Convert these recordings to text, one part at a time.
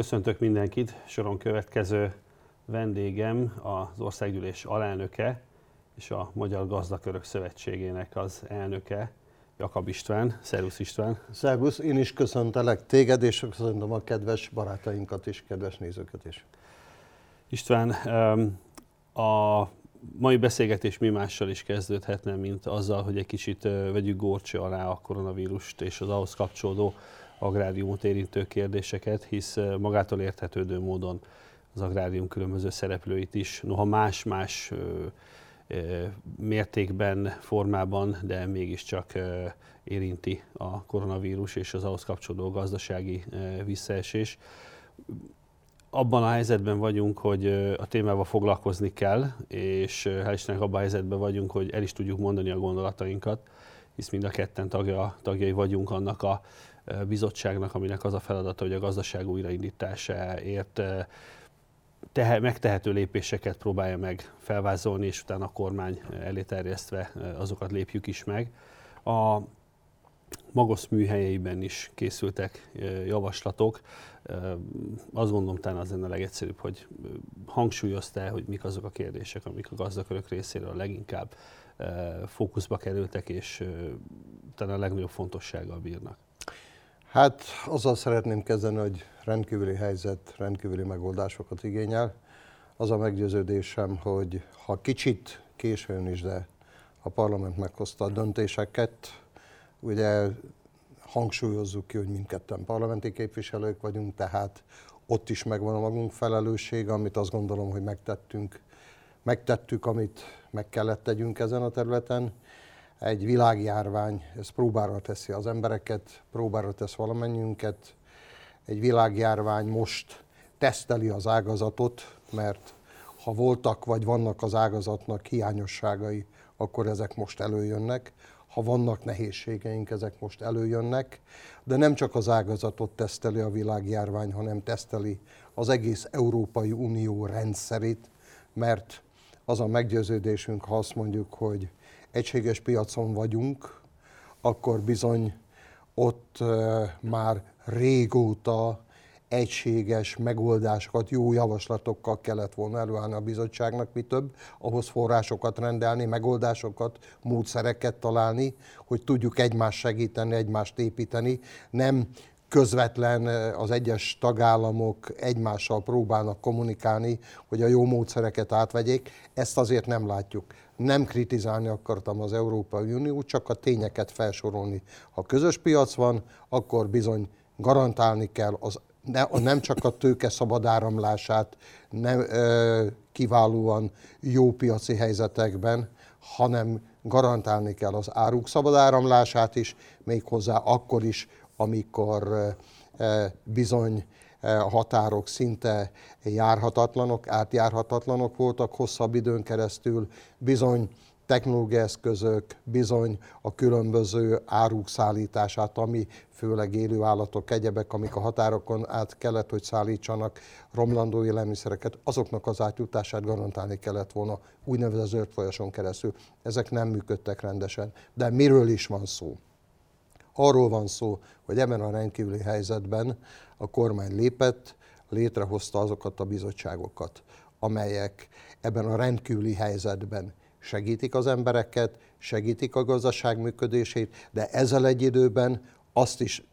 Köszöntök mindenkit. Soron következő vendégem az országgyűlés alelnöke és a Magyar Gazdakörök Szövetségének az elnöke, Jakab István. Szervusz István! Szervusz, én is köszöntelek téged, és köszöntöm a kedves barátainkat is, kedves nézőket is. István, a mai beszélgetés mi mással is kezdődhetne, mint azzal, hogy egy kicsit vegyük górcső alá a koronavírust és az ahhoz kapcsolódó agráriumot érintő kérdéseket, hisz magától érthetődő módon az agrárium különböző szereplőit is, noha más-más mértékben, formában, de mégiscsak érinti a koronavírus és az ahhoz kapcsolódó gazdasági visszaesés. Abban a helyzetben vagyunk, hogy a témával foglalkozni kell, és hál' Istennek abban a helyzetben vagyunk, hogy el is tudjuk mondani a gondolatainkat, hisz mind a ketten tagja, tagjai vagyunk annak a bizottságnak, aminek az a feladata, hogy a gazdaság újraindításáért tehe, megtehető lépéseket próbálja meg felvázolni, és utána a kormány elé terjesztve azokat lépjük is meg. A Magosz műhelyeiben is készültek javaslatok. Azt gondolom, talán az lenne a legegyszerűbb, hogy hangsúlyozta, hogy mik azok a kérdések, amik a gazdakörök részéről leginkább fókuszba kerültek, és talán a legnagyobb fontossággal bírnak. Hát azzal szeretném kezdeni, hogy rendkívüli helyzet, rendkívüli megoldásokat igényel. Az a meggyőződésem, hogy ha kicsit későn is, de a parlament meghozta a döntéseket, ugye hangsúlyozzuk ki, hogy mindketten parlamenti képviselők vagyunk, tehát ott is megvan a magunk felelősség, amit azt gondolom, hogy megtettünk, megtettük, amit meg kellett tegyünk ezen a területen, egy világjárvány, ez próbára teszi az embereket, próbára tesz valamennyiünket. Egy világjárvány most teszteli az ágazatot, mert ha voltak vagy vannak az ágazatnak hiányosságai, akkor ezek most előjönnek. Ha vannak nehézségeink, ezek most előjönnek. De nem csak az ágazatot teszteli a világjárvány, hanem teszteli az egész Európai Unió rendszerét, mert az a meggyőződésünk, ha azt mondjuk, hogy egységes piacon vagyunk, akkor bizony ott már régóta egységes megoldásokat, jó javaslatokkal kellett volna előállni a bizottságnak, mi több, ahhoz forrásokat rendelni, megoldásokat, módszereket találni, hogy tudjuk egymást segíteni, egymást építeni, nem közvetlen az egyes tagállamok egymással próbálnak kommunikálni, hogy a jó módszereket átvegyék. Ezt azért nem látjuk. Nem kritizálni akartam az Európai Uniót, csak a tényeket felsorolni. Ha közös piac van, akkor bizony garantálni kell az ne, nem csak a tőke szabad áramlását nem, ö, kiválóan jó piaci helyzetekben, hanem garantálni kell az áruk szabad áramlását is, méghozzá akkor is, amikor bizony a határok szinte járhatatlanok, átjárhatatlanok voltak hosszabb időn keresztül, bizony technológiai eszközök, bizony a különböző áruk szállítását, ami főleg élő állatok, egyebek, amik a határokon át kellett, hogy szállítsanak romlandó élelmiszereket, azoknak az átjutását garantálni kellett volna úgynevezett zöld folyason keresztül. Ezek nem működtek rendesen. De miről is van szó? Arról van szó, hogy ebben a rendkívüli helyzetben a kormány lépett, létrehozta azokat a bizottságokat, amelyek ebben a rendkívüli helyzetben segítik az embereket, segítik a gazdaság működését, de ezzel egy időben azt is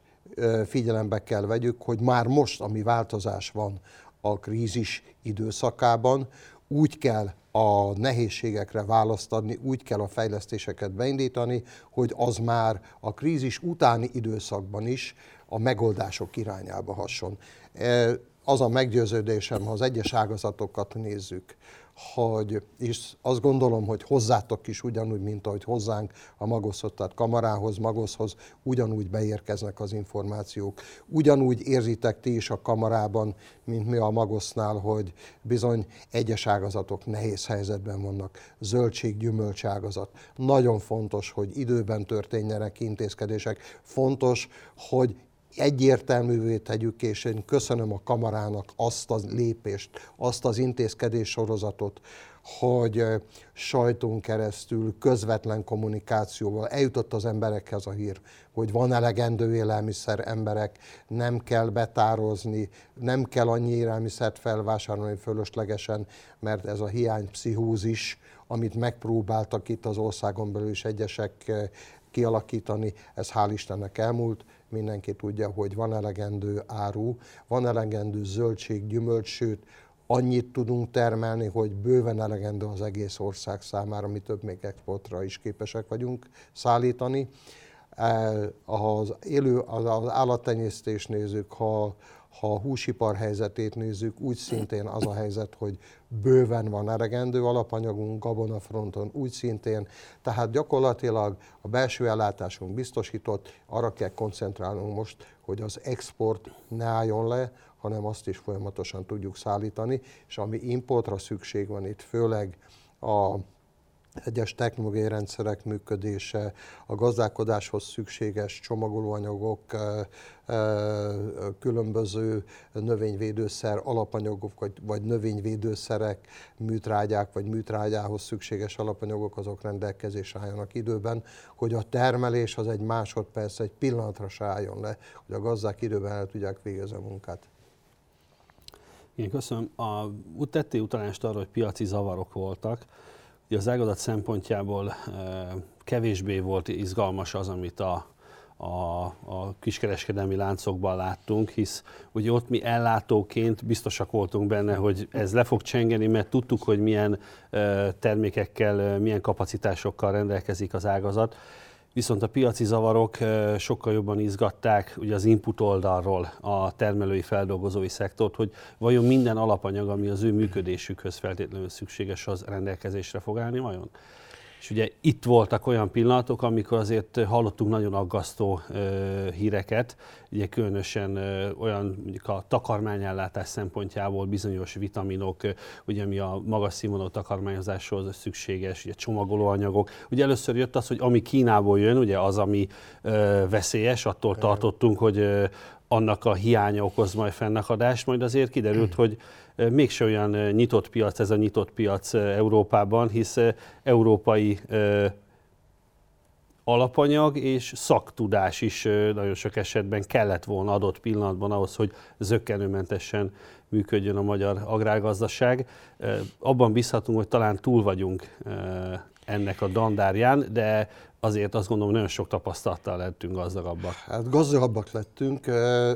figyelembe kell vegyük, hogy már most, ami változás van a krízis időszakában, úgy kell a nehézségekre választ adni, úgy kell a fejlesztéseket beindítani, hogy az már a krízis utáni időszakban is a megoldások irányába hasson. E, az a meggyőződésem, ha az egyes ágazatokat nézzük, hogy, és azt gondolom, hogy hozzátok is ugyanúgy, mint ahogy hozzánk a Magoszhoz, tehát kamarához, Magoszhoz, ugyanúgy beérkeznek az információk. Ugyanúgy érzitek ti is a kamarában, mint mi a Magosznál, hogy bizony egyes ágazatok nehéz helyzetben vannak. Zöldség, gyümölcs ágazat. Nagyon fontos, hogy időben történjenek intézkedések. Fontos, hogy egyértelművé tegyük, és én köszönöm a kamarának azt a lépést, azt az intézkedés sorozatot, hogy sajton keresztül, közvetlen kommunikációval eljutott az emberekhez a hír, hogy van elegendő élelmiszer emberek, nem kell betározni, nem kell annyi élelmiszert felvásárolni fölöslegesen, mert ez a hiány pszichózis, amit megpróbáltak itt az országon belül is egyesek kialakítani, ez hál' Istennek elmúlt, mindenki tudja, hogy van elegendő áru, van elegendő zöldség, gyümölcs, sőt, annyit tudunk termelni, hogy bőven elegendő az egész ország számára, mi több még exportra is képesek vagyunk szállítani. Ha az élő, az állattenyésztés nézzük, ha ha a húsipar helyzetét nézzük, úgy szintén az a helyzet, hogy bőven van elegendő alapanyagunk, gabonafronton úgy szintén, tehát gyakorlatilag a belső ellátásunk biztosított, arra kell koncentrálnunk most, hogy az export ne álljon le, hanem azt is folyamatosan tudjuk szállítani, és ami importra szükség van itt, főleg a egyes technológiai rendszerek működése, a gazdálkodáshoz szükséges csomagolóanyagok, különböző növényvédőszer alapanyagok, vagy, növényvédőszerek, műtrágyák, vagy műtrágyához szükséges alapanyagok, azok rendelkezésre álljanak időben, hogy a termelés az egy másodperc, egy pillanatra se álljon le, hogy a gazdák időben el tudják végezni a munkát. Igen, köszönöm. A, tettél utalást arra, hogy piaci zavarok voltak. Az ágazat szempontjából kevésbé volt izgalmas az, amit a, a, a kiskereskedelmi láncokban láttunk, hisz ugye ott mi ellátóként biztosak voltunk benne, hogy ez le fog csengeni, mert tudtuk, hogy milyen termékekkel, milyen kapacitásokkal rendelkezik az ágazat viszont a piaci zavarok sokkal jobban izgatták ugye az input oldalról a termelői feldolgozói szektort, hogy vajon minden alapanyag, ami az ő működésükhöz feltétlenül szükséges, az rendelkezésre fog állni vajon? És ugye itt voltak olyan pillanatok, amikor azért hallottunk nagyon aggasztó ö, híreket, ugye különösen ö, olyan mondjuk a takarmányellátás szempontjából bizonyos vitaminok, ö, ugye mi a magas színvonalú takarmányozáshoz szükséges, ugye csomagolóanyagok. Ugye először jött az, hogy ami Kínából jön, ugye az, ami ö, veszélyes, attól tartottunk, hogy ö, annak a hiánya okoz majd fennakadást, majd azért kiderült, hogy mégse olyan nyitott piac ez a nyitott piac Európában, hisz európai alapanyag és szaktudás is nagyon sok esetben kellett volna adott pillanatban ahhoz, hogy zöggenőmentesen működjön a magyar agrárgazdaság. Abban bízhatunk, hogy talán túl vagyunk ennek a dandárján, de azért azt gondolom, nagyon sok tapasztalattal lettünk gazdagabbak. Hát gazdagabbak lettünk.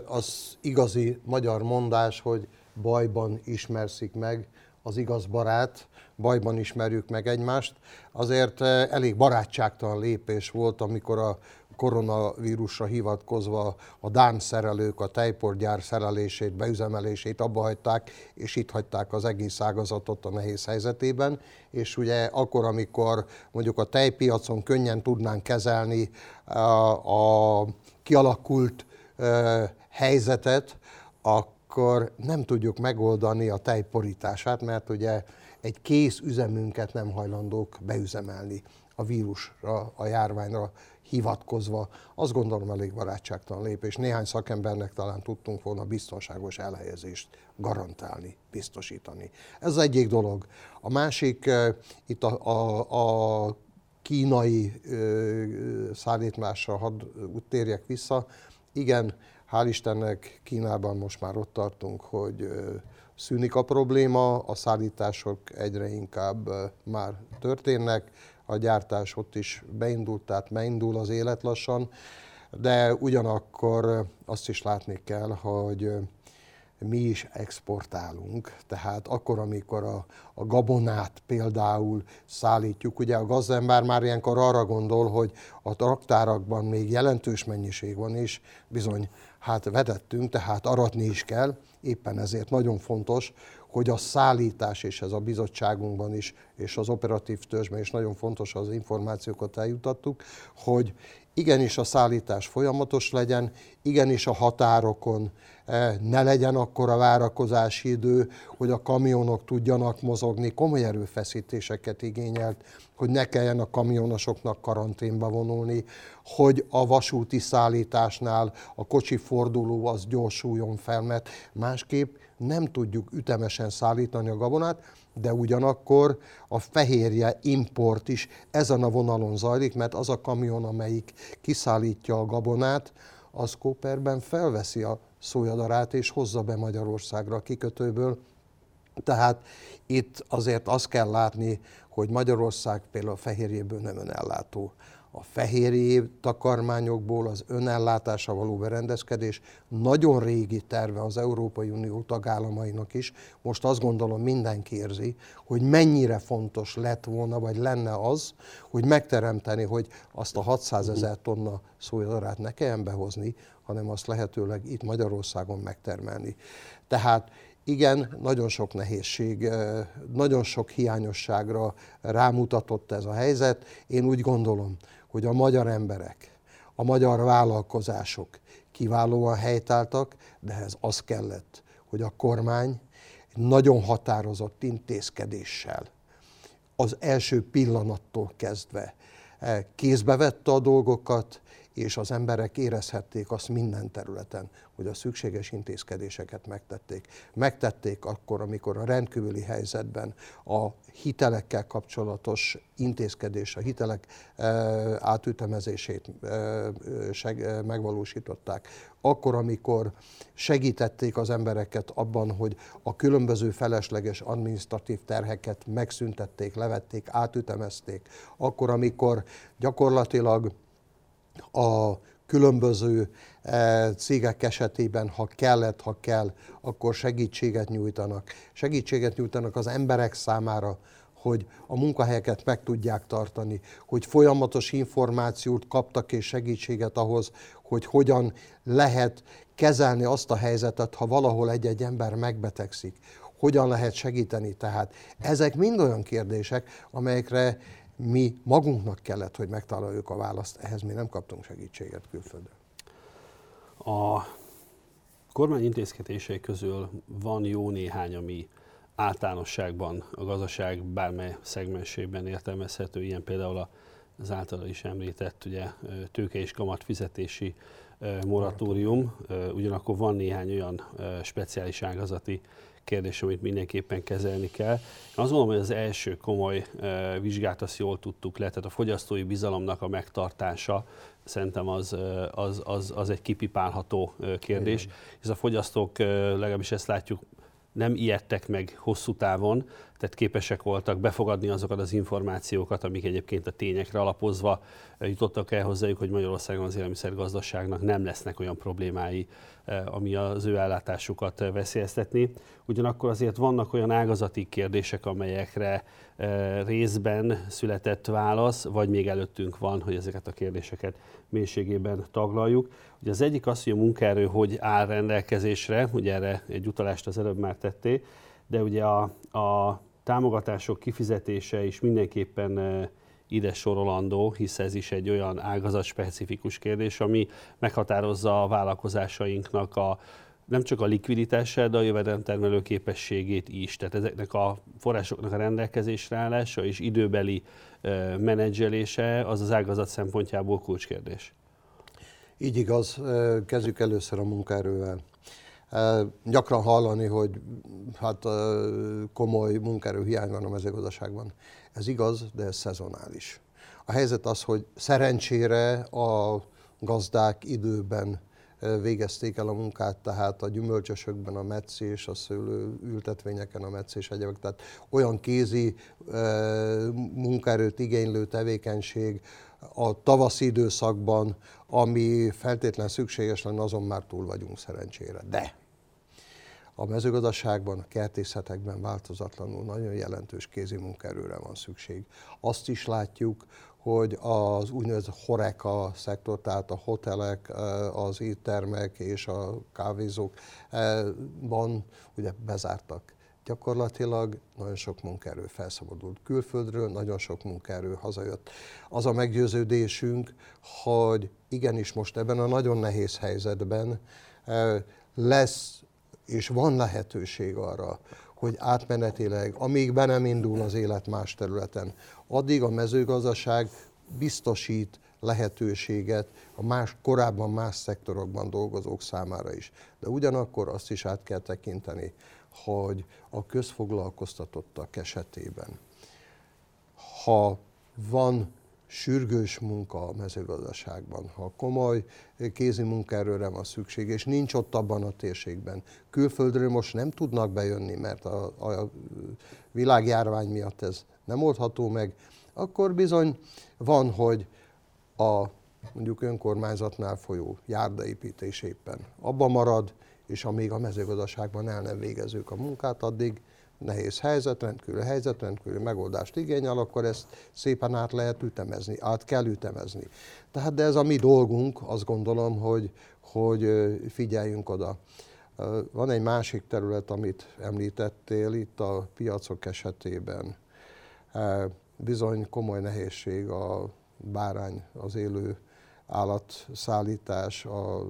Az igazi magyar mondás, hogy bajban ismerszik meg az igaz barát, bajban ismerjük meg egymást. Azért elég barátságtalan lépés volt, amikor a koronavírusra hivatkozva a Dán szerelők a tejportgyár szerelését, beüzemelését abba hagyták, és itt hagyták az egész ágazatot a nehéz helyzetében. És ugye akkor, amikor mondjuk a tejpiacon könnyen tudnánk kezelni a, a kialakult helyzetet, akkor nem tudjuk megoldani a tejporítását, mert ugye egy kész üzemünket nem hajlandók beüzemelni a vírusra, a járványra hivatkozva, azt gondolom elég barátságtalan lépés. Néhány szakembernek talán tudtunk volna biztonságos elhelyezést garantálni, biztosítani. Ez az egyik dolog. A másik, itt a, a, a kínai ö, szállítmásra hadd térjek vissza. Igen, hál' Istennek Kínában most már ott tartunk, hogy szűnik a probléma, a szállítások egyre inkább már történnek, a gyártás ott is beindult, tehát beindul az élet lassan, de ugyanakkor azt is látni kell, hogy mi is exportálunk, tehát akkor, amikor a, a gabonát például szállítjuk, ugye a gazdember már ilyenkor arra gondol, hogy a traktárakban még jelentős mennyiség van, és bizony hát vedettünk, tehát aratni is kell, éppen ezért nagyon fontos, hogy a szállítás, és ez a bizottságunkban is, és az operatív törzsben is nagyon fontos, az információkat eljutattuk, hogy igenis a szállítás folyamatos legyen, igenis a határokon ne legyen akkor a várakozási idő, hogy a kamionok tudjanak mozogni, komoly erőfeszítéseket igényelt, hogy ne kelljen a kamionosoknak karanténba vonulni, hogy a vasúti szállításnál a kocsi forduló az gyorsuljon fel, mert másképp nem tudjuk ütemesen szállítani a gabonát, de ugyanakkor a fehérje import is ezen a vonalon zajlik, mert az a kamion, amelyik kiszállítja a gabonát, az Kóperben felveszi a szójadarát és hozza be Magyarországra a kikötőből. Tehát itt azért azt kell látni, hogy Magyarország például a fehérjéből nem önellátó a fehérjé takarmányokból az önellátása való berendezkedés nagyon régi terve az Európai Unió tagállamainak is. Most azt gondolom mindenki érzi, hogy mennyire fontos lett volna, vagy lenne az, hogy megteremteni, hogy azt a 600 ezer tonna szójadarát ne kelljen behozni, hanem azt lehetőleg itt Magyarországon megtermelni. Tehát igen, nagyon sok nehézség, nagyon sok hiányosságra rámutatott ez a helyzet. Én úgy gondolom, hogy a magyar emberek, a magyar vállalkozások kiválóan helytáltak, de ez az kellett, hogy a kormány nagyon határozott intézkedéssel az első pillanattól kezdve eh, kézbe vette a dolgokat, és az emberek érezhették azt minden területen, hogy a szükséges intézkedéseket megtették. Megtették akkor, amikor a rendkívüli helyzetben a hitelekkel kapcsolatos intézkedés, a hitelek e, átütemezését e, megvalósították. Akkor, amikor segítették az embereket abban, hogy a különböző felesleges administratív terheket megszüntették, levették, átütemezték. Akkor, amikor gyakorlatilag a különböző eh, cégek esetében, ha kellett, ha kell, akkor segítséget nyújtanak. Segítséget nyújtanak az emberek számára, hogy a munkahelyeket meg tudják tartani, hogy folyamatos információt kaptak és segítséget ahhoz, hogy hogyan lehet kezelni azt a helyzetet, ha valahol egy-egy ember megbetegszik, hogyan lehet segíteni. Tehát ezek mind olyan kérdések, amelyekre mi magunknak kellett, hogy megtaláljuk a választ, ehhez mi nem kaptunk segítséget külföldön. A kormány intézkedései közül van jó néhány, ami általánosságban a gazdaság bármely szegmensében értelmezhető, ilyen például az általa is említett ugye, tőke és kamat fizetési moratórium, ugyanakkor van néhány olyan speciális ágazati kérdés, amit mindenképpen kezelni kell. Én azt gondolom, hogy az első komoly vizsgát azt jól tudtuk le, tehát a fogyasztói bizalomnak a megtartása szerintem az, az, az, az egy kipipálható kérdés, és a fogyasztók legalábbis ezt látjuk nem ijedtek meg hosszú távon, tehát képesek voltak befogadni azokat az információkat, amik egyébként a tényekre alapozva jutottak el hozzájuk, hogy Magyarországon az élelmiszergazdaságnak nem lesznek olyan problémái, ami az ő ellátásukat veszélyeztetni. Ugyanakkor azért vannak olyan ágazati kérdések, amelyekre részben született válasz, vagy még előttünk van, hogy ezeket a kérdéseket mélységében taglaljuk. Ugye az egyik az, hogy a munkaerő hogy áll rendelkezésre, ugye erre egy utalást az előbb már tetté, de ugye a, a támogatások kifizetése is mindenképpen ide sorolandó, hisz ez is egy olyan ágazat specifikus kérdés, ami meghatározza a vállalkozásainknak a, nem csak a likviditását, de a jövedelemtermelő képességét is. Tehát ezeknek a forrásoknak a rendelkezésre állása és időbeli menedzselése az az ágazat szempontjából kulcskérdés. Így igaz, kezdjük először a munkaerővel. Gyakran hallani, hogy hát komoly munkaerőhiány van a mezőgazdaságban. Ez igaz, de ez szezonális. A helyzet az, hogy szerencsére a gazdák időben végezték el a munkát, tehát a gyümölcsösökben a meccés, a szőlő ültetvényeken a meccés egyebek, tehát olyan kézi munkaerőt igénylő tevékenység a tavaszi időszakban, ami feltétlen szükséges lenne, azon már túl vagyunk szerencsére. De a mezőgazdaságban, a kertészetekben változatlanul nagyon jelentős kézi munkaerőre van szükség. Azt is látjuk, hogy az úgynevezett horeka szektor, tehát a hotelek, az éttermek és a kávézókban ugye bezártak. Gyakorlatilag nagyon sok munkaerő felszabadult külföldről, nagyon sok munkaerő hazajött. Az a meggyőződésünk, hogy igenis most ebben a nagyon nehéz helyzetben lesz és van lehetőség arra, hogy átmenetileg, amíg be nem indul az élet más területen, addig a mezőgazdaság biztosít lehetőséget a más, korábban más szektorokban dolgozók számára is. De ugyanakkor azt is át kell tekinteni, hogy a közfoglalkoztatottak esetében, ha van sürgős munka a mezőgazdaságban, ha komoly kézi munkaerőre van szükség, és nincs ott abban a térségben. Külföldről most nem tudnak bejönni, mert a, a világjárvány miatt ez nem oldható meg, akkor bizony van, hogy a mondjuk önkormányzatnál folyó járdaépítés éppen abba marad, és amíg a mezőgazdaságban el nem végezzük a munkát, addig nehéz helyzet, rendkívül helyzet, rendkívül megoldást igényel, akkor ezt szépen át lehet ütemezni, át kell ütemezni. Tehát de ez a mi dolgunk, azt gondolom, hogy, hogy figyeljünk oda. Van egy másik terület, amit említettél itt a piacok esetében. Bizony komoly nehézség a bárány, az élő állatszállítás, a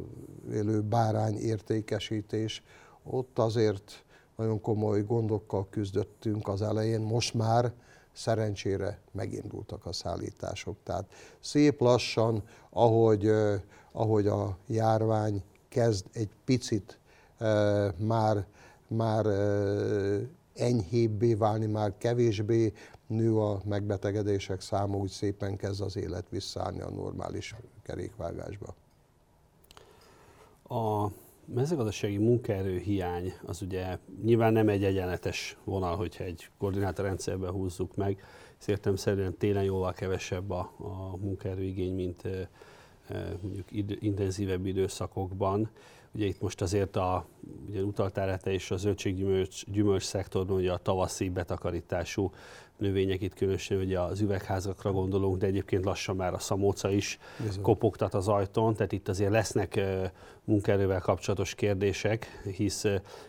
élő bárány értékesítés. Ott azért nagyon komoly gondokkal küzdöttünk az elején, most már szerencsére megindultak a szállítások. Tehát szép lassan, ahogy, ahogy a járvány kezd egy picit már, már enyhébbé válni, már kevésbé nő a megbetegedések száma, úgy szépen kezd az élet visszaállni a normális kerékvágásba. A mezőgazdasági munkaerő hiány az ugye nyilván nem egy egyenletes vonal, hogyha egy koordinátorrendszerbe húzzuk meg. Ezt szerint télen jóval kevesebb a, a munkaerőigény, mint mondjuk id, intenzívebb időszakokban. Ugye itt most azért a, ugye utaltál erre is a zöldséggyümölcs gyümölcs szektorban, ugye a tavaszi betakarítású növények, itt különösen ugye az üvegházakra gondolunk, de egyébként lassan már a szamóca is Bizony. kopogtat az ajtón, tehát itt azért lesznek munkaerővel kapcsolatos kérdések, hisz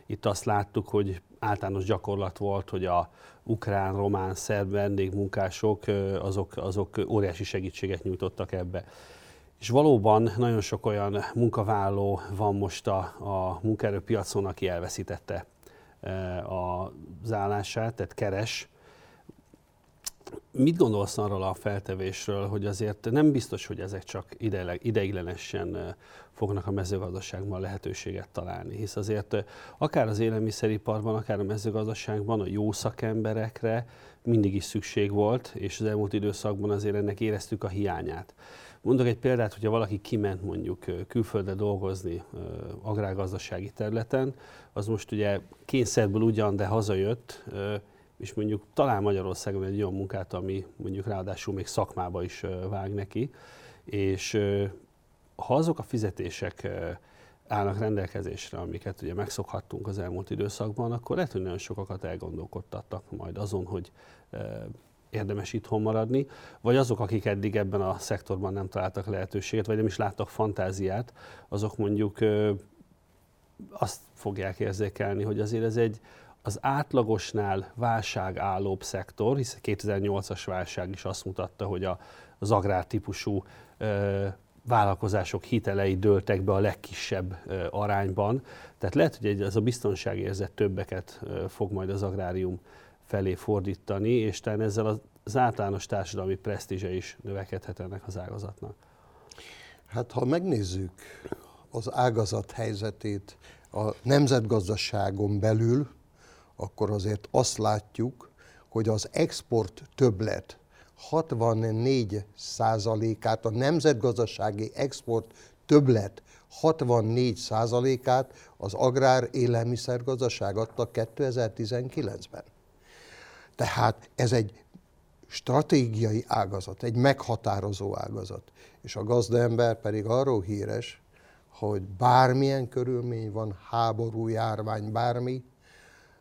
itt azt láttuk, hogy általános gyakorlat volt, hogy a ukrán, román, szerb vendégmunkások azok, azok óriási segítséget nyújtottak ebbe. És valóban nagyon sok olyan munkavállaló van most a, a munkaerőpiacon, aki elveszítette az állását, tehát keres, Mit gondolsz arról a feltevésről, hogy azért nem biztos, hogy ezek csak ideiglenesen fognak a mezőgazdaságban lehetőséget találni, hisz azért akár az élelmiszeriparban, akár a mezőgazdaságban a jó szakemberekre mindig is szükség volt, és az elmúlt időszakban azért ennek éreztük a hiányát. Mondok egy példát, hogyha valaki kiment mondjuk külföldre dolgozni agrárgazdasági területen, az most ugye kényszerből ugyan, de hazajött, és mondjuk talál Magyarországon egy olyan munkát, ami mondjuk ráadásul még szakmába is vág neki, és ha azok a fizetések állnak rendelkezésre, amiket ugye megszokhattunk az elmúlt időszakban, akkor lehet, hogy nagyon sokakat elgondolkodtattak majd azon, hogy érdemes itthon maradni, vagy azok, akik eddig ebben a szektorban nem találtak lehetőséget, vagy nem is láttak fantáziát, azok mondjuk azt fogják érzékelni, hogy azért ez egy, az átlagosnál válságállóbb szektor, hiszen 2008-as válság is azt mutatta, hogy a, az agrártípusú ö, vállalkozások hitelei dőltek be a legkisebb ö, arányban. Tehát lehet, hogy ez a biztonságérzet többeket ö, fog majd az agrárium felé fordítani, és talán ezzel az, általános társadalmi presztízse is növekedhet ennek az ágazatnak. Hát ha megnézzük az ágazat helyzetét a nemzetgazdaságon belül, akkor azért azt látjuk, hogy az export többlet 64 százalékát, a nemzetgazdasági export többlet 64 százalékát az agrár élelmiszergazdaság adta 2019-ben. Tehát ez egy stratégiai ágazat, egy meghatározó ágazat. És a gazdaember pedig arról híres, hogy bármilyen körülmény van, háború, járvány, bármi,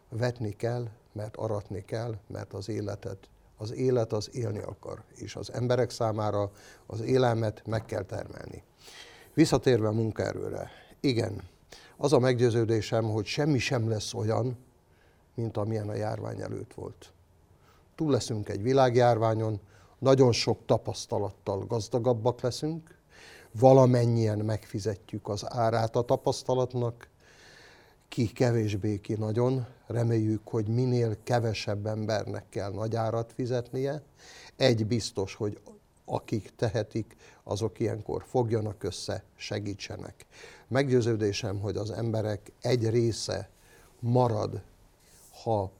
vetni kell, mert aratni kell, mert az életet, az élet az élni akar, és az emberek számára az élelmet meg kell termelni. Visszatérve a munkaerőre, igen, az a meggyőződésem, hogy semmi sem lesz olyan, mint amilyen a járvány előtt volt. Túl leszünk egy világjárványon, nagyon sok tapasztalattal gazdagabbak leszünk, valamennyien megfizetjük az árát a tapasztalatnak, ki kevésbé, ki nagyon. Reméljük, hogy minél kevesebb embernek kell nagy árat fizetnie. Egy biztos, hogy akik tehetik, azok ilyenkor fogjanak össze, segítsenek. Meggyőződésem, hogy az emberek egy része marad, ha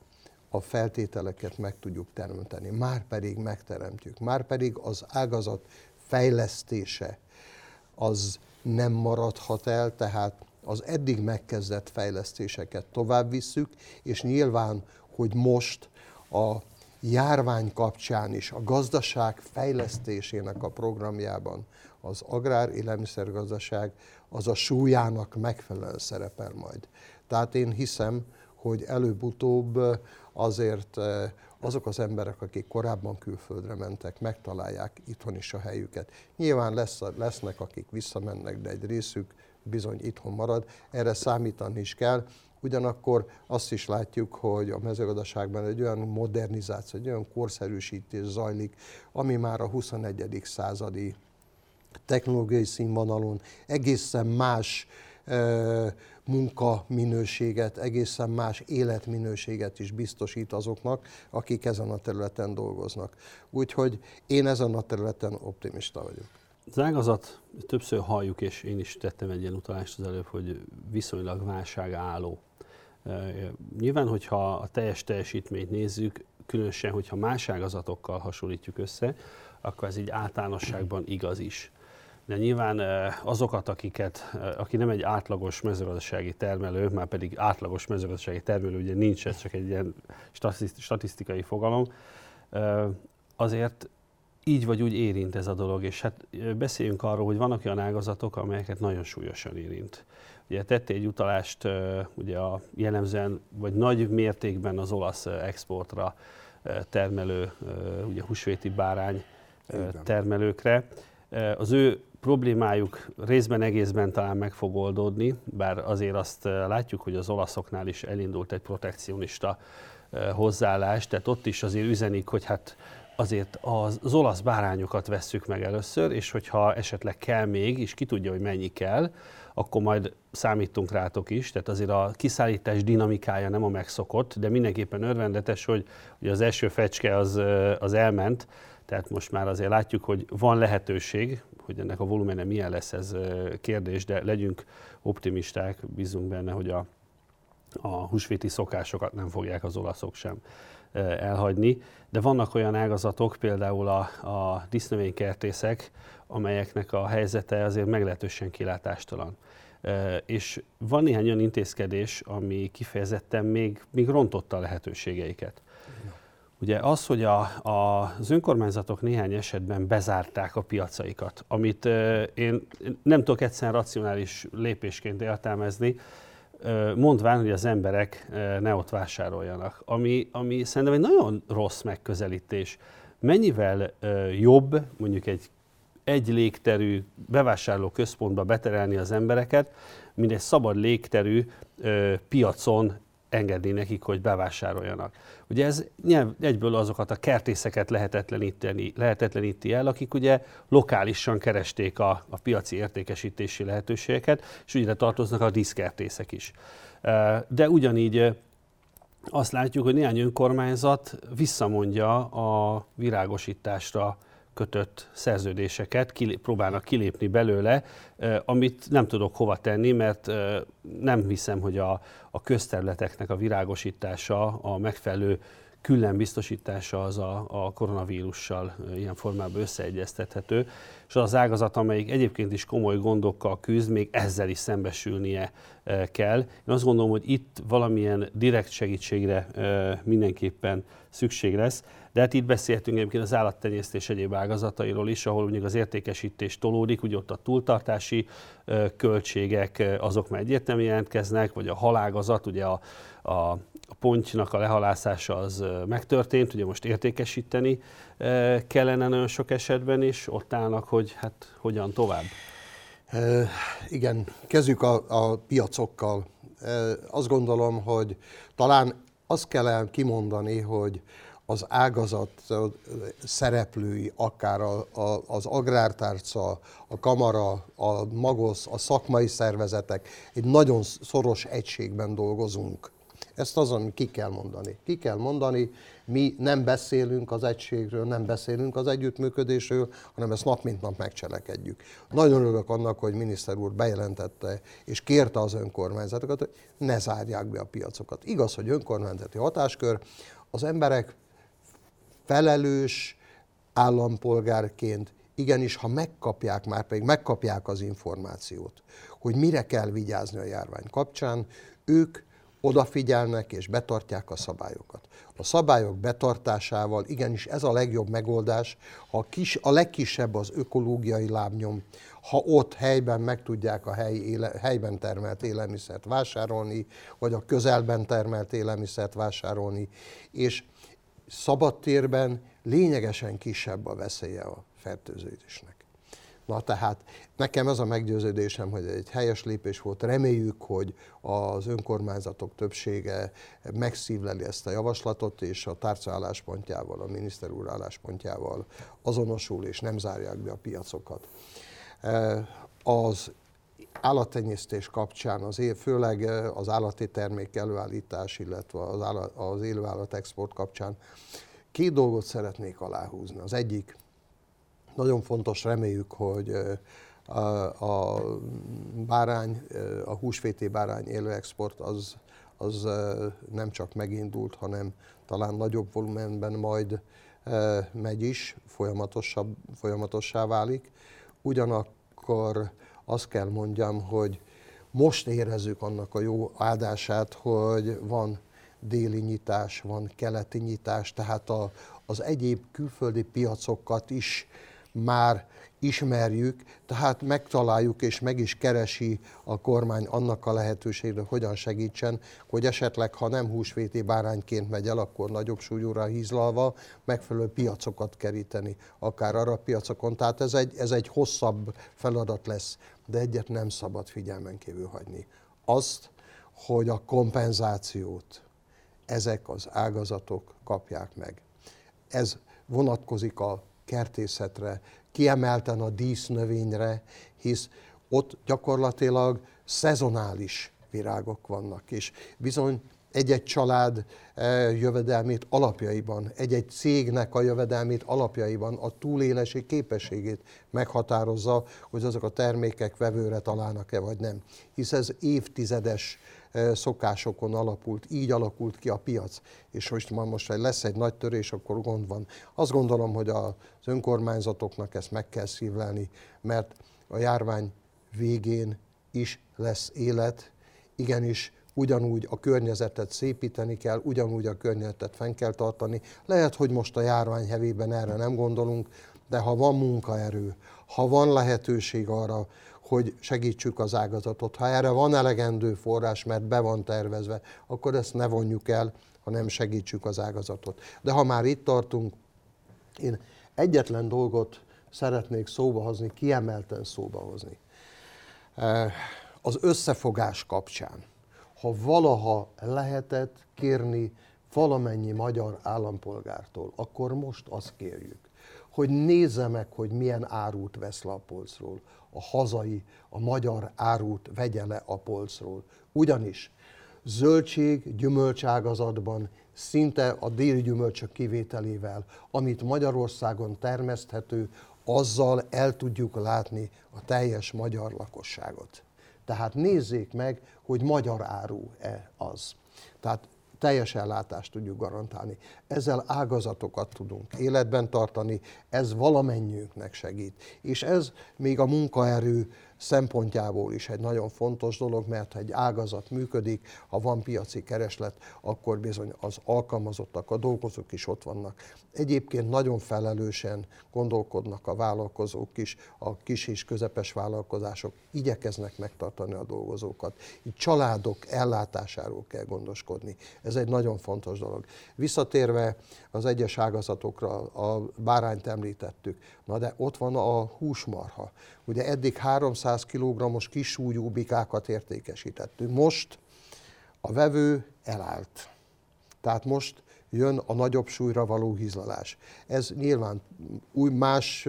a feltételeket meg tudjuk teremteni. Már pedig megteremtjük. Már pedig az ágazat fejlesztése az nem maradhat el, tehát az eddig megkezdett fejlesztéseket tovább visszük, és nyilván, hogy most a járvány kapcsán is a gazdaság fejlesztésének a programjában az agrár élelmiszergazdaság az a súlyának megfelelően szerepel majd. Tehát én hiszem, hogy előbb-utóbb azért azok az emberek, akik korábban külföldre mentek, megtalálják itthon is a helyüket. Nyilván lesz, lesznek, akik visszamennek, de egy részük bizony itthon marad. Erre számítani is kell. Ugyanakkor azt is látjuk, hogy a mezőgazdaságban egy olyan modernizáció, egy olyan korszerűsítés zajlik, ami már a 21. századi technológiai színvonalon egészen más munkaminőséget, egészen élet életminőséget is biztosít azoknak, akik ezen a területen dolgoznak. Úgyhogy én ezen a területen optimista vagyok. Az ágazat, többször halljuk, és én is tettem egy ilyen utalást az előbb, hogy viszonylag válság álló. Nyilván, hogyha a teljes teljesítményt nézzük, különösen, hogyha más ágazatokkal hasonlítjuk össze, akkor ez így általánosságban igaz is de nyilván azokat, akiket, aki nem egy átlagos mezőgazdasági termelő, már pedig átlagos mezőgazdasági termelő ugye nincs, ez csak egy ilyen statisztikai fogalom, azért így vagy úgy érint ez a dolog, és hát beszéljünk arról, hogy vannak olyan ágazatok, amelyeket nagyon súlyosan érint. Ugye tette egy utalást ugye a jellemzően, vagy nagy mértékben az olasz exportra termelő, ugye húsvéti bárány termelőkre. Az ő problémájuk részben egészben talán meg fog oldódni, bár azért azt eh, látjuk, hogy az olaszoknál is elindult egy protekcionista eh, hozzáállás, tehát ott is azért üzenik, hogy hát azért az, olasz bárányokat vesszük meg először, és hogyha esetleg kell még, és ki tudja, hogy mennyi kell, akkor majd számítunk rátok is, tehát azért a kiszállítás dinamikája nem a megszokott, de mindenképpen örvendetes, hogy, hogy az első fecske az, eh, az elment, tehát most már azért látjuk, hogy van lehetőség, hogy ennek a volumene milyen lesz ez kérdés, de legyünk optimisták, bízunk benne, hogy a, a húsvéti szokásokat nem fogják az olaszok sem elhagyni. De vannak olyan ágazatok, például a, a disznövénykertészek, amelyeknek a helyzete azért meglehetősen kilátástalan. És van néhány olyan intézkedés, ami kifejezetten még, még rontotta a lehetőségeiket. Ugye az, hogy a, a, az önkormányzatok néhány esetben bezárták a piacaikat, amit uh, én nem tudok egyszerűen racionális lépésként értelmezni, uh, mondván, hogy az emberek uh, ne ott vásároljanak, ami, ami szerintem egy nagyon rossz megközelítés. Mennyivel uh, jobb mondjuk egy egy légterű bevásárló központba beterelni az embereket, mint egy szabad légterű ö, piacon engedni nekik, hogy bevásároljanak. Ugye ez egyből azokat a kertészeket lehetetleníteni, lehetetleníti el, akik ugye lokálisan keresték a, a piaci értékesítési lehetőségeket, és ugye tartoznak a diszkertészek is. De ugyanígy azt látjuk, hogy néhány önkormányzat visszamondja a virágosításra kötött szerződéseket, próbálnak kilépni belőle, amit nem tudok hova tenni, mert nem hiszem, hogy a, a közterületeknek a virágosítása, a megfelelő külön biztosítása az a, a koronavírussal ilyen formában összeegyeztethető, és az ágazat, amelyik egyébként is komoly gondokkal küzd, még ezzel is szembesülnie kell. Én azt gondolom, hogy itt valamilyen direkt segítségre mindenképpen szükség lesz. De hát itt beszéltünk egyébként az állattenyésztés egyéb ágazatairól is, ahol mondjuk az értékesítés tolódik, úgy ott a túltartási költségek, azok már egyértelműen jelentkeznek, vagy a halágazat, ugye a, a, a pontynak a lehalászása az megtörtént, ugye most értékesíteni kellene nagyon sok esetben is, ott állnak, hogy hát hogyan tovább. E, igen, kezdjük a, a piacokkal. E, azt gondolom, hogy talán azt kell kimondani, hogy az ágazat szereplői, akár a, a, az agrártárca, a kamara, a magosz, a szakmai szervezetek egy nagyon szoros egységben dolgozunk. Ezt azon ki kell mondani. Ki kell mondani, mi nem beszélünk az egységről, nem beszélünk az együttműködésről, hanem ezt nap mint nap megcselekedjük. Nagyon örülök annak, hogy miniszter úr bejelentette és kérte az önkormányzatokat, hogy ne zárják be a piacokat. Igaz, hogy önkormányzati hatáskör, az emberek felelős állampolgárként igenis, ha megkapják, már pedig megkapják az információt, hogy mire kell vigyázni a járvány kapcsán, ők odafigyelnek és betartják a szabályokat. A szabályok betartásával igenis ez a legjobb megoldás, ha a, kis, a legkisebb az ökológiai lábnyom, ha ott helyben meg tudják a hely, éle, helyben termelt élelmiszert vásárolni, vagy a közelben termelt élelmiszert vásárolni, és szabadtérben lényegesen kisebb a veszélye a fertőződésnek. Na tehát nekem ez a meggyőződésem, hogy egy helyes lépés volt. Reméljük, hogy az önkormányzatok többsége megszívleli ezt a javaslatot, és a tárca álláspontjával, a miniszter úr álláspontjával azonosul, és nem zárják be a piacokat. Az állattenyésztés kapcsán, az, főleg az állati termék előállítás, illetve az, állat, az élőállat export kapcsán két dolgot szeretnék aláhúzni. Az egyik, nagyon fontos, reméljük, hogy a, a bárány, a húsvéti bárány élő export az, az nem csak megindult, hanem talán nagyobb volumenben majd megy is, folyamatosabb, folyamatossá válik. Ugyanakkor azt kell mondjam, hogy most érezzük annak a jó áldását, hogy van déli nyitás, van keleti nyitás, tehát a, az egyéb külföldi piacokat is már ismerjük, tehát megtaláljuk és meg is keresi a kormány annak a lehetőségre, hogy hogyan segítsen, hogy esetleg, ha nem húsvéti bárányként megy el, akkor nagyobb súlyúra hízlalva megfelelő piacokat keríteni, akár arra piacokon. Tehát ez egy, ez egy hosszabb feladat lesz, de egyet nem szabad figyelmen kívül hagyni. Azt, hogy a kompenzációt ezek az ágazatok kapják meg. Ez vonatkozik a kertészetre, kiemelten a dísznövényre, hisz ott gyakorlatilag szezonális virágok vannak, és bizony egy-egy család eh, jövedelmét alapjaiban, egy-egy cégnek a jövedelmét alapjaiban, a túlélési képességét meghatározza, hogy azok a termékek vevőre találnak-e vagy nem. Hisz ez évtizedes szokásokon alapult, így alakult ki a piac, és most ma most lesz egy nagy törés, akkor gond van. Azt gondolom, hogy az önkormányzatoknak ezt meg kell szívlelni, mert a járvány végén is lesz élet, igenis ugyanúgy a környezetet szépíteni kell, ugyanúgy a környezetet fenn kell tartani. Lehet, hogy most a járvány hevében erre nem gondolunk, de ha van munkaerő, ha van lehetőség arra, hogy segítsük az ágazatot. Ha erre van elegendő forrás, mert be van tervezve, akkor ezt ne vonjuk el, hanem segítsük az ágazatot. De ha már itt tartunk, én egyetlen dolgot szeretnék szóba hozni, kiemelten szóba hozni. Eh, az összefogás kapcsán, ha valaha lehetett kérni valamennyi magyar állampolgártól, akkor most azt kérjük, hogy nézze meg, hogy milyen árut vesz le a polcról. A hazai, a magyar árut vegye le a polcról. Ugyanis zöldség, gyümölcságazatban szinte a déli gyümölcsök kivételével, amit Magyarországon termeszthető, azzal el tudjuk látni a teljes magyar lakosságot. Tehát nézzék meg, hogy magyar áru-e az. Tehát teljes ellátást tudjuk garantálni. Ezzel ágazatokat tudunk életben tartani, ez valamennyiünknek segít. És ez még a munkaerő szempontjából is egy nagyon fontos dolog, mert ha egy ágazat működik, ha van piaci kereslet, akkor bizony az alkalmazottak, a dolgozók is ott vannak. Egyébként nagyon felelősen gondolkodnak a vállalkozók is, a kis és közepes vállalkozások igyekeznek megtartani a dolgozókat. Így családok ellátásáról kell gondoskodni. Ez egy nagyon fontos dolog. Visszatérve az egyes ágazatokra, a bárányt említettük, na de ott van a húsmarha. Ugye eddig 300 kg-os kisúlyú bikákat értékesítettünk. Most a vevő elállt. Tehát most jön a nagyobb súlyra való hízlalás. Ez nyilván új más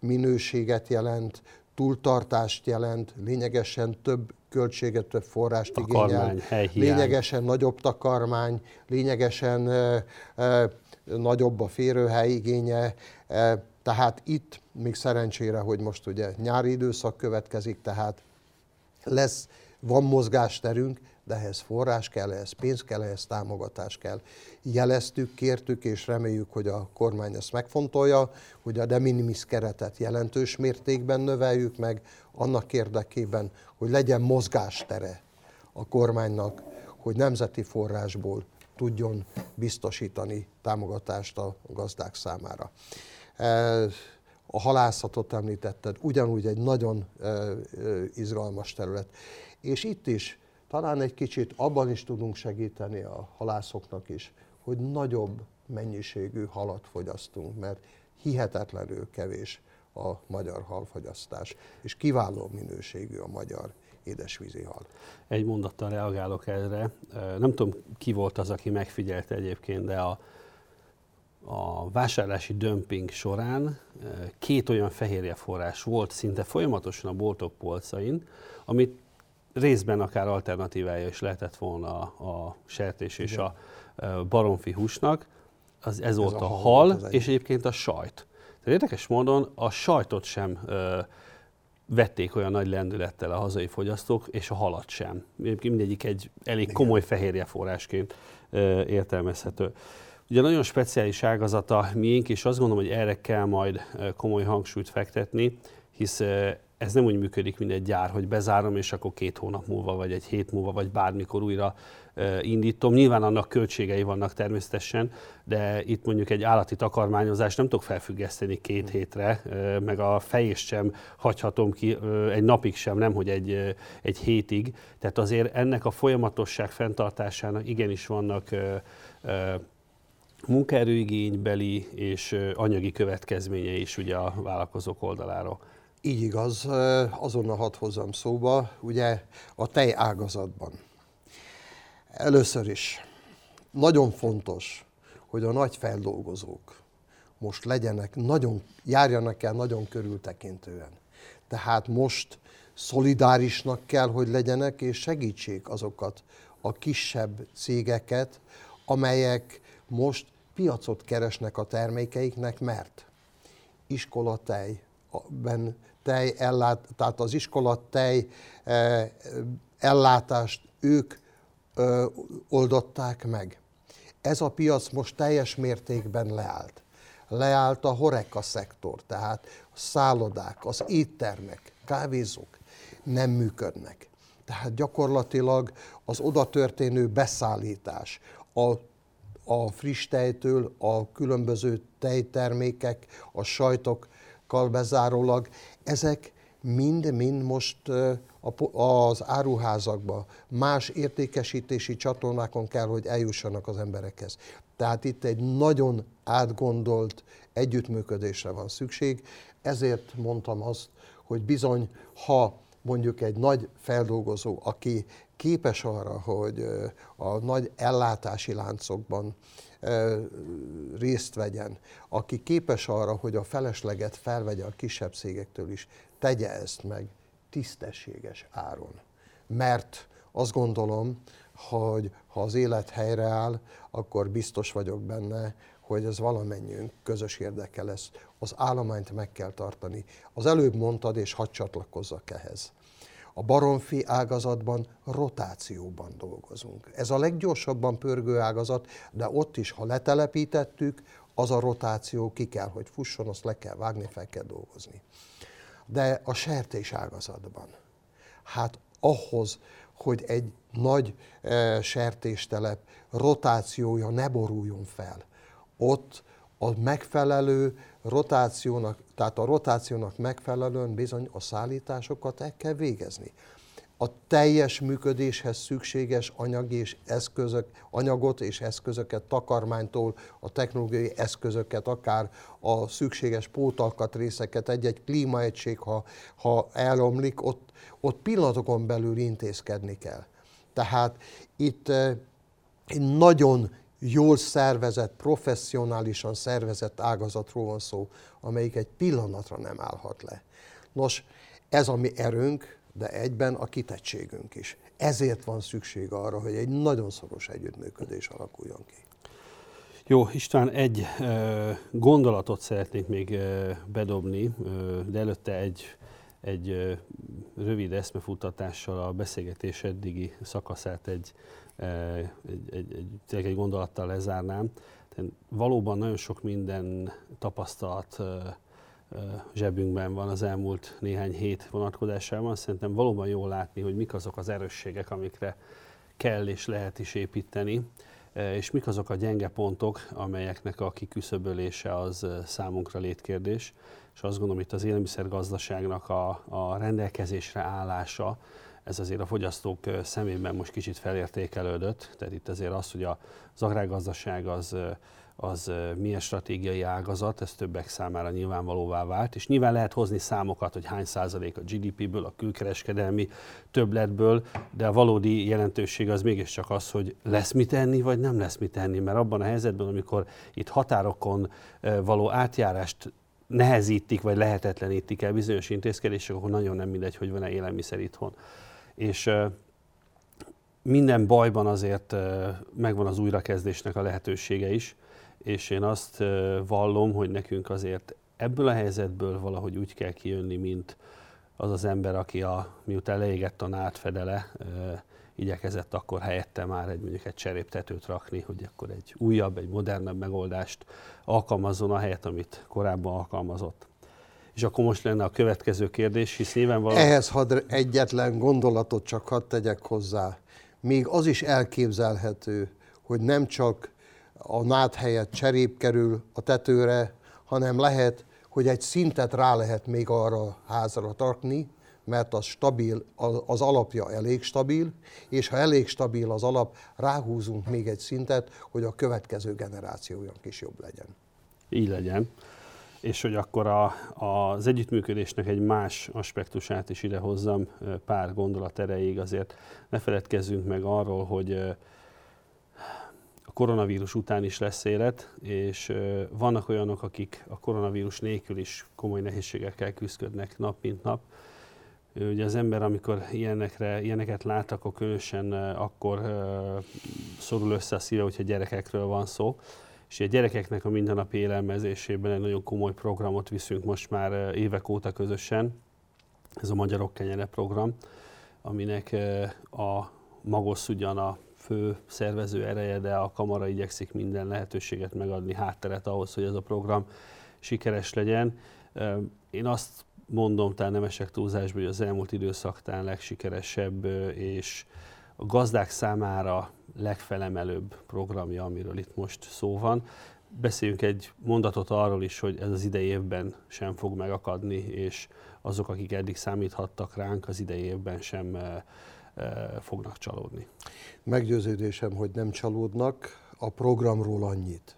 minőséget jelent, túltartást jelent, lényegesen több költséget, több forrást takarmány, igényel, lényegesen nagyobb takarmány, lényegesen nagyobb a férőhely igénye, e, tehát itt még szerencsére, hogy most ugye nyári időszak következik, tehát lesz, van mozgásterünk, de ehhez forrás kell, ehhez pénz kell, ehhez támogatás kell. Jeleztük, kértük, és reméljük, hogy a kormány ezt megfontolja, hogy a de minimis keretet jelentős mértékben növeljük meg, annak érdekében, hogy legyen mozgástere a kormánynak, hogy nemzeti forrásból tudjon biztosítani támogatást a gazdák számára. E, a halászatot említetted, ugyanúgy egy nagyon e, e, izgalmas terület. És itt is talán egy kicsit abban is tudunk segíteni a halászoknak is, hogy nagyobb mennyiségű halat fogyasztunk, mert hihetetlenül kevés a magyar halfogyasztás, és kiváló minőségű a magyar édesvízi hal. Egy mondattal reagálok erre. Nem tudom, ki volt az, aki megfigyelte egyébként, de a, a vásárlási dömping során két olyan fehérjeforrás volt szinte folyamatosan a boltok polcain, amit részben akár alternatívája is lehetett volna a, sertés és a baromfi húsnak, az, ez, ez volt a, a hal, hal és egyébként a sajt. Tehát érdekes módon a sajtot sem ö, vették olyan nagy lendülettel a hazai fogyasztók, és a halat sem. Mindegyik egy elég komoly fehérjeforrásként ö, értelmezhető. Ugye nagyon speciális ágazata miénk, és azt gondolom, hogy erre kell majd komoly hangsúlyt fektetni, hisz ez nem úgy működik, mint egy gyár, hogy bezárom, és akkor két hónap múlva, vagy egy hét múlva, vagy bármikor újra indítom. Nyilván annak költségei vannak természetesen, de itt mondjuk egy állati takarmányozást nem tudok felfüggeszteni két hétre, meg a fejést sem hagyhatom ki egy napig sem, nem hogy egy, egy hétig. Tehát azért ennek a folyamatosság fenntartásának igenis vannak munkaerőigénybeli és anyagi következménye is ugye a vállalkozók oldaláról. Így igaz, azonnal hadd hozzam szóba, ugye a tej ágazatban. Először is nagyon fontos, hogy a nagy feldolgozók most legyenek, nagyon, járjanak el nagyon körültekintően. Tehát most szolidárisnak kell, hogy legyenek, és segítsék azokat a kisebb cégeket, amelyek most piacot keresnek a termékeiknek, mert iskolatej, ben tej ellát, tehát az iskolatej eh, ellátást ők oldották meg. Ez a piac most teljes mértékben leállt. Leállt a horeka szektor, tehát a szállodák, az éttermek, kávézók nem működnek. Tehát gyakorlatilag az oda történő beszállítás, a, a friss tejtől a különböző tejtermékek, a sajtokkal bezárólag, ezek mind-mind most az áruházakba, más értékesítési csatornákon kell, hogy eljussanak az emberekhez. Tehát itt egy nagyon átgondolt együttműködésre van szükség, ezért mondtam azt, hogy bizony, ha mondjuk egy nagy feldolgozó, aki képes arra, hogy a nagy ellátási láncokban részt vegyen, aki képes arra, hogy a felesleget felvegye a kisebb cégektől is, tegye ezt meg tisztességes áron. Mert azt gondolom, hogy ha az élet helyreáll, akkor biztos vagyok benne, hogy ez valamennyiünk közös érdeke lesz. Az állományt meg kell tartani. Az előbb mondtad, és hadd csatlakozzak ehhez. A baromfi ágazatban rotációban dolgozunk. Ez a leggyorsabban pörgő ágazat, de ott is, ha letelepítettük, az a rotáció ki kell, hogy fusson, azt le kell vágni, fel kell dolgozni. De a sertés ágazatban, hát ahhoz, hogy egy nagy e, sertéstelep rotációja ne boruljon fel, ott a megfelelő rotációnak, tehát a rotációnak megfelelően bizony a szállításokat el kell végezni. A teljes működéshez szükséges anyag és eszközök, anyagot és eszközöket, takarmánytól a technológiai eszközöket, akár a szükséges pótalkat részeket, egy-egy klímaegység, ha, ha elomlik, ott, ott pillanatokon belül intézkedni kell. Tehát itt eh, egy nagyon jól szervezett, professzionálisan szervezett ágazatról van szó, amelyik egy pillanatra nem állhat le. Nos, ez a mi erőnk, de egyben a kitettségünk is. Ezért van szükség arra, hogy egy nagyon szoros együttműködés alakuljon ki. Jó, István, egy ö, gondolatot szeretnék még ö, bedobni, ö, de előtte egy, egy ö, rövid eszmefuttatással a beszélgetés eddigi szakaszát egy, egy, egy, egy, egy gondolattal lezárnám. Tehát valóban nagyon sok minden tapasztalat zsebünkben van az elmúlt néhány hét vonatkozásában. Szerintem valóban jól látni, hogy mik azok az erősségek, amikre kell és lehet is építeni, és mik azok a gyenge pontok, amelyeknek a kiküszöbölése az számunkra létkérdés. És azt gondolom, itt az élelmiszergazdaságnak a, a rendelkezésre állása, ez azért a fogyasztók szemében most kicsit felértékelődött. Tehát itt azért az, hogy az agrárgazdaság az az milyen stratégiai ágazat, ez többek számára nyilvánvalóvá vált, és nyilván lehet hozni számokat, hogy hány százalék a GDP-ből, a külkereskedelmi többletből, de a valódi jelentőség az mégiscsak az, hogy lesz mit enni, vagy nem lesz mit enni, mert abban a helyzetben, amikor itt határokon való átjárást nehezítik, vagy lehetetlenítik el bizonyos intézkedések, akkor nagyon nem mindegy, hogy van-e élelmiszer itthon. És minden bajban azért megvan az újrakezdésnek a lehetősége is, és én azt vallom, hogy nekünk azért ebből a helyzetből valahogy úgy kell kijönni, mint az az ember, aki a, miután leégett a nátfedele, igyekezett akkor helyette már egy mondjuk egy cseréptetőt rakni, hogy akkor egy újabb, egy modernebb megoldást alkalmazzon a helyet, amit korábban alkalmazott. És akkor most lenne a következő kérdés, hisz nyilvánvalóan... Ehhez hadd egyetlen gondolatot csak hadd tegyek hozzá. Még az is elképzelhető, hogy nem csak a nád helyett cserép kerül a tetőre, hanem lehet, hogy egy szintet rá lehet még arra a házra tartni, mert az stabil, az alapja elég stabil, és ha elég stabil az alap, ráhúzunk még egy szintet, hogy a következő generációnak is jobb legyen. Így legyen. És hogy akkor a, az együttműködésnek egy más aspektusát is ide hozzam pár gondolat erejéig, azért ne feledkezzünk meg arról, hogy koronavírus után is lesz élet, és vannak olyanok, akik a koronavírus nélkül is komoly nehézségekkel küzdködnek nap mint nap. Ugye az ember, amikor ilyenekre, ilyeneket lát, akkor különösen akkor szorul össze a szíve, hogyha gyerekekről van szó. És a gyerekeknek a mindennapi élelmezésében egy nagyon komoly programot viszünk most már évek óta közösen. Ez a Magyarok Kenyere program, aminek a Magosz ugyan a fő szervező ereje, de a kamara igyekszik minden lehetőséget megadni, hátteret ahhoz, hogy ez a program sikeres legyen. Én azt mondom, talán nem esek túlzásba, hogy az elmúlt időszak talán legsikeresebb és a gazdák számára legfelemelőbb programja, amiről itt most szó van. Beszéljünk egy mondatot arról is, hogy ez az idei évben sem fog megakadni, és azok, akik eddig számíthattak ránk, az idei évben sem fognak csalódni. Meggyőződésem, hogy nem csalódnak. A programról annyit,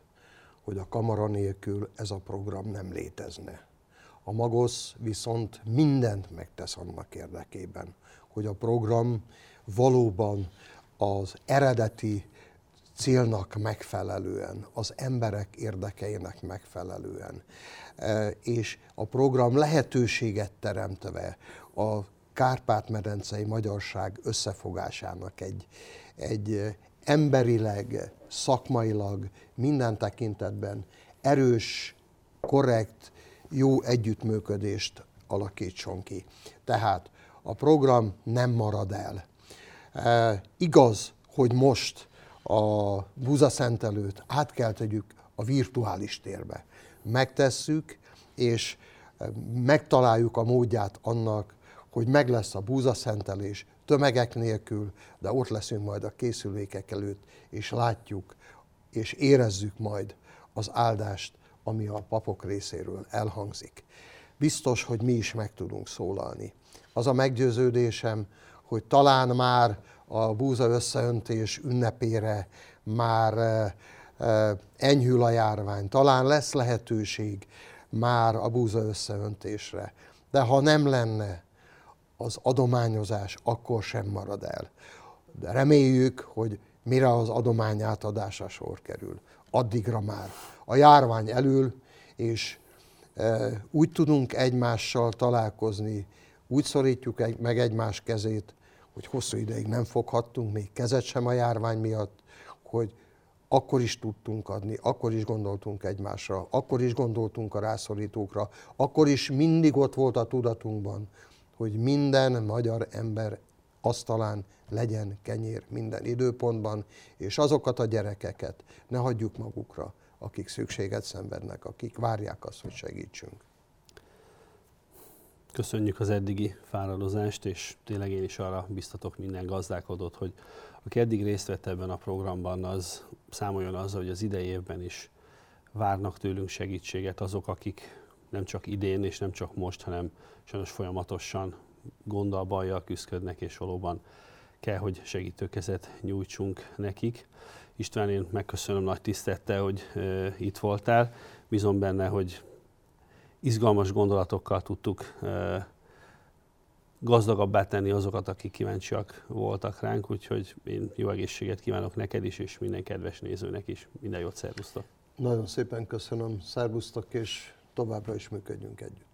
hogy a kamara nélkül ez a program nem létezne. A Magosz viszont mindent megtesz annak érdekében, hogy a program valóban az eredeti célnak megfelelően, az emberek érdekeinek megfelelően, és a program lehetőséget teremtve a Kárpát-medencei magyarság összefogásának egy, egy emberileg, szakmailag, minden tekintetben erős, korrekt, jó együttműködést alakítson ki. Tehát a program nem marad el. E, igaz, hogy most a búzaszentelőt át kell tegyük a virtuális térbe. Megtesszük, és megtaláljuk a módját annak, hogy meg lesz a búzaszentelés tömegek nélkül, de ott leszünk majd a készülékek előtt, és látjuk, és érezzük majd az áldást, ami a papok részéről elhangzik. Biztos, hogy mi is meg tudunk szólalni. Az a meggyőződésem, hogy talán már a búza összeöntés ünnepére már e, e, enyhül a járvány, talán lesz lehetőség már a búza összeöntésre. De ha nem lenne, az adományozás akkor sem marad el. De reméljük, hogy mire az adomány átadása sor kerül. Addigra már a járvány elől, és e, úgy tudunk egymással találkozni, úgy szorítjuk meg egymás kezét, hogy hosszú ideig nem foghattunk még kezet sem a járvány miatt, hogy akkor is tudtunk adni, akkor is gondoltunk egymásra, akkor is gondoltunk a rászorítókra, akkor is mindig ott volt a tudatunkban, hogy minden magyar ember asztalán legyen kenyér minden időpontban, és azokat a gyerekeket ne hagyjuk magukra, akik szükséget szenvednek, akik várják azt, hogy segítsünk. Köszönjük az eddigi fáradozást, és tényleg én is arra biztatok minden gazdálkodót, hogy aki eddig részt vett ebben a programban, az számoljon azzal, hogy az idei évben is várnak tőlünk segítséget azok, akik nem csak idén és nem csak most, hanem sajnos folyamatosan gonddal, bajjal küzdködnek, és valóban kell, hogy segítőkezet nyújtsunk nekik. István, én megköszönöm nagy tisztettel, hogy e, itt voltál. Bízom benne, hogy izgalmas gondolatokkal tudtuk gazdagabbá tenni azokat, akik kíváncsiak voltak ránk, úgyhogy én jó egészséget kívánok neked is, és minden kedves nézőnek is. Minden jót, szervusztok! Nagyon szépen köszönöm, szervusztok, és továbbra is működjünk együtt.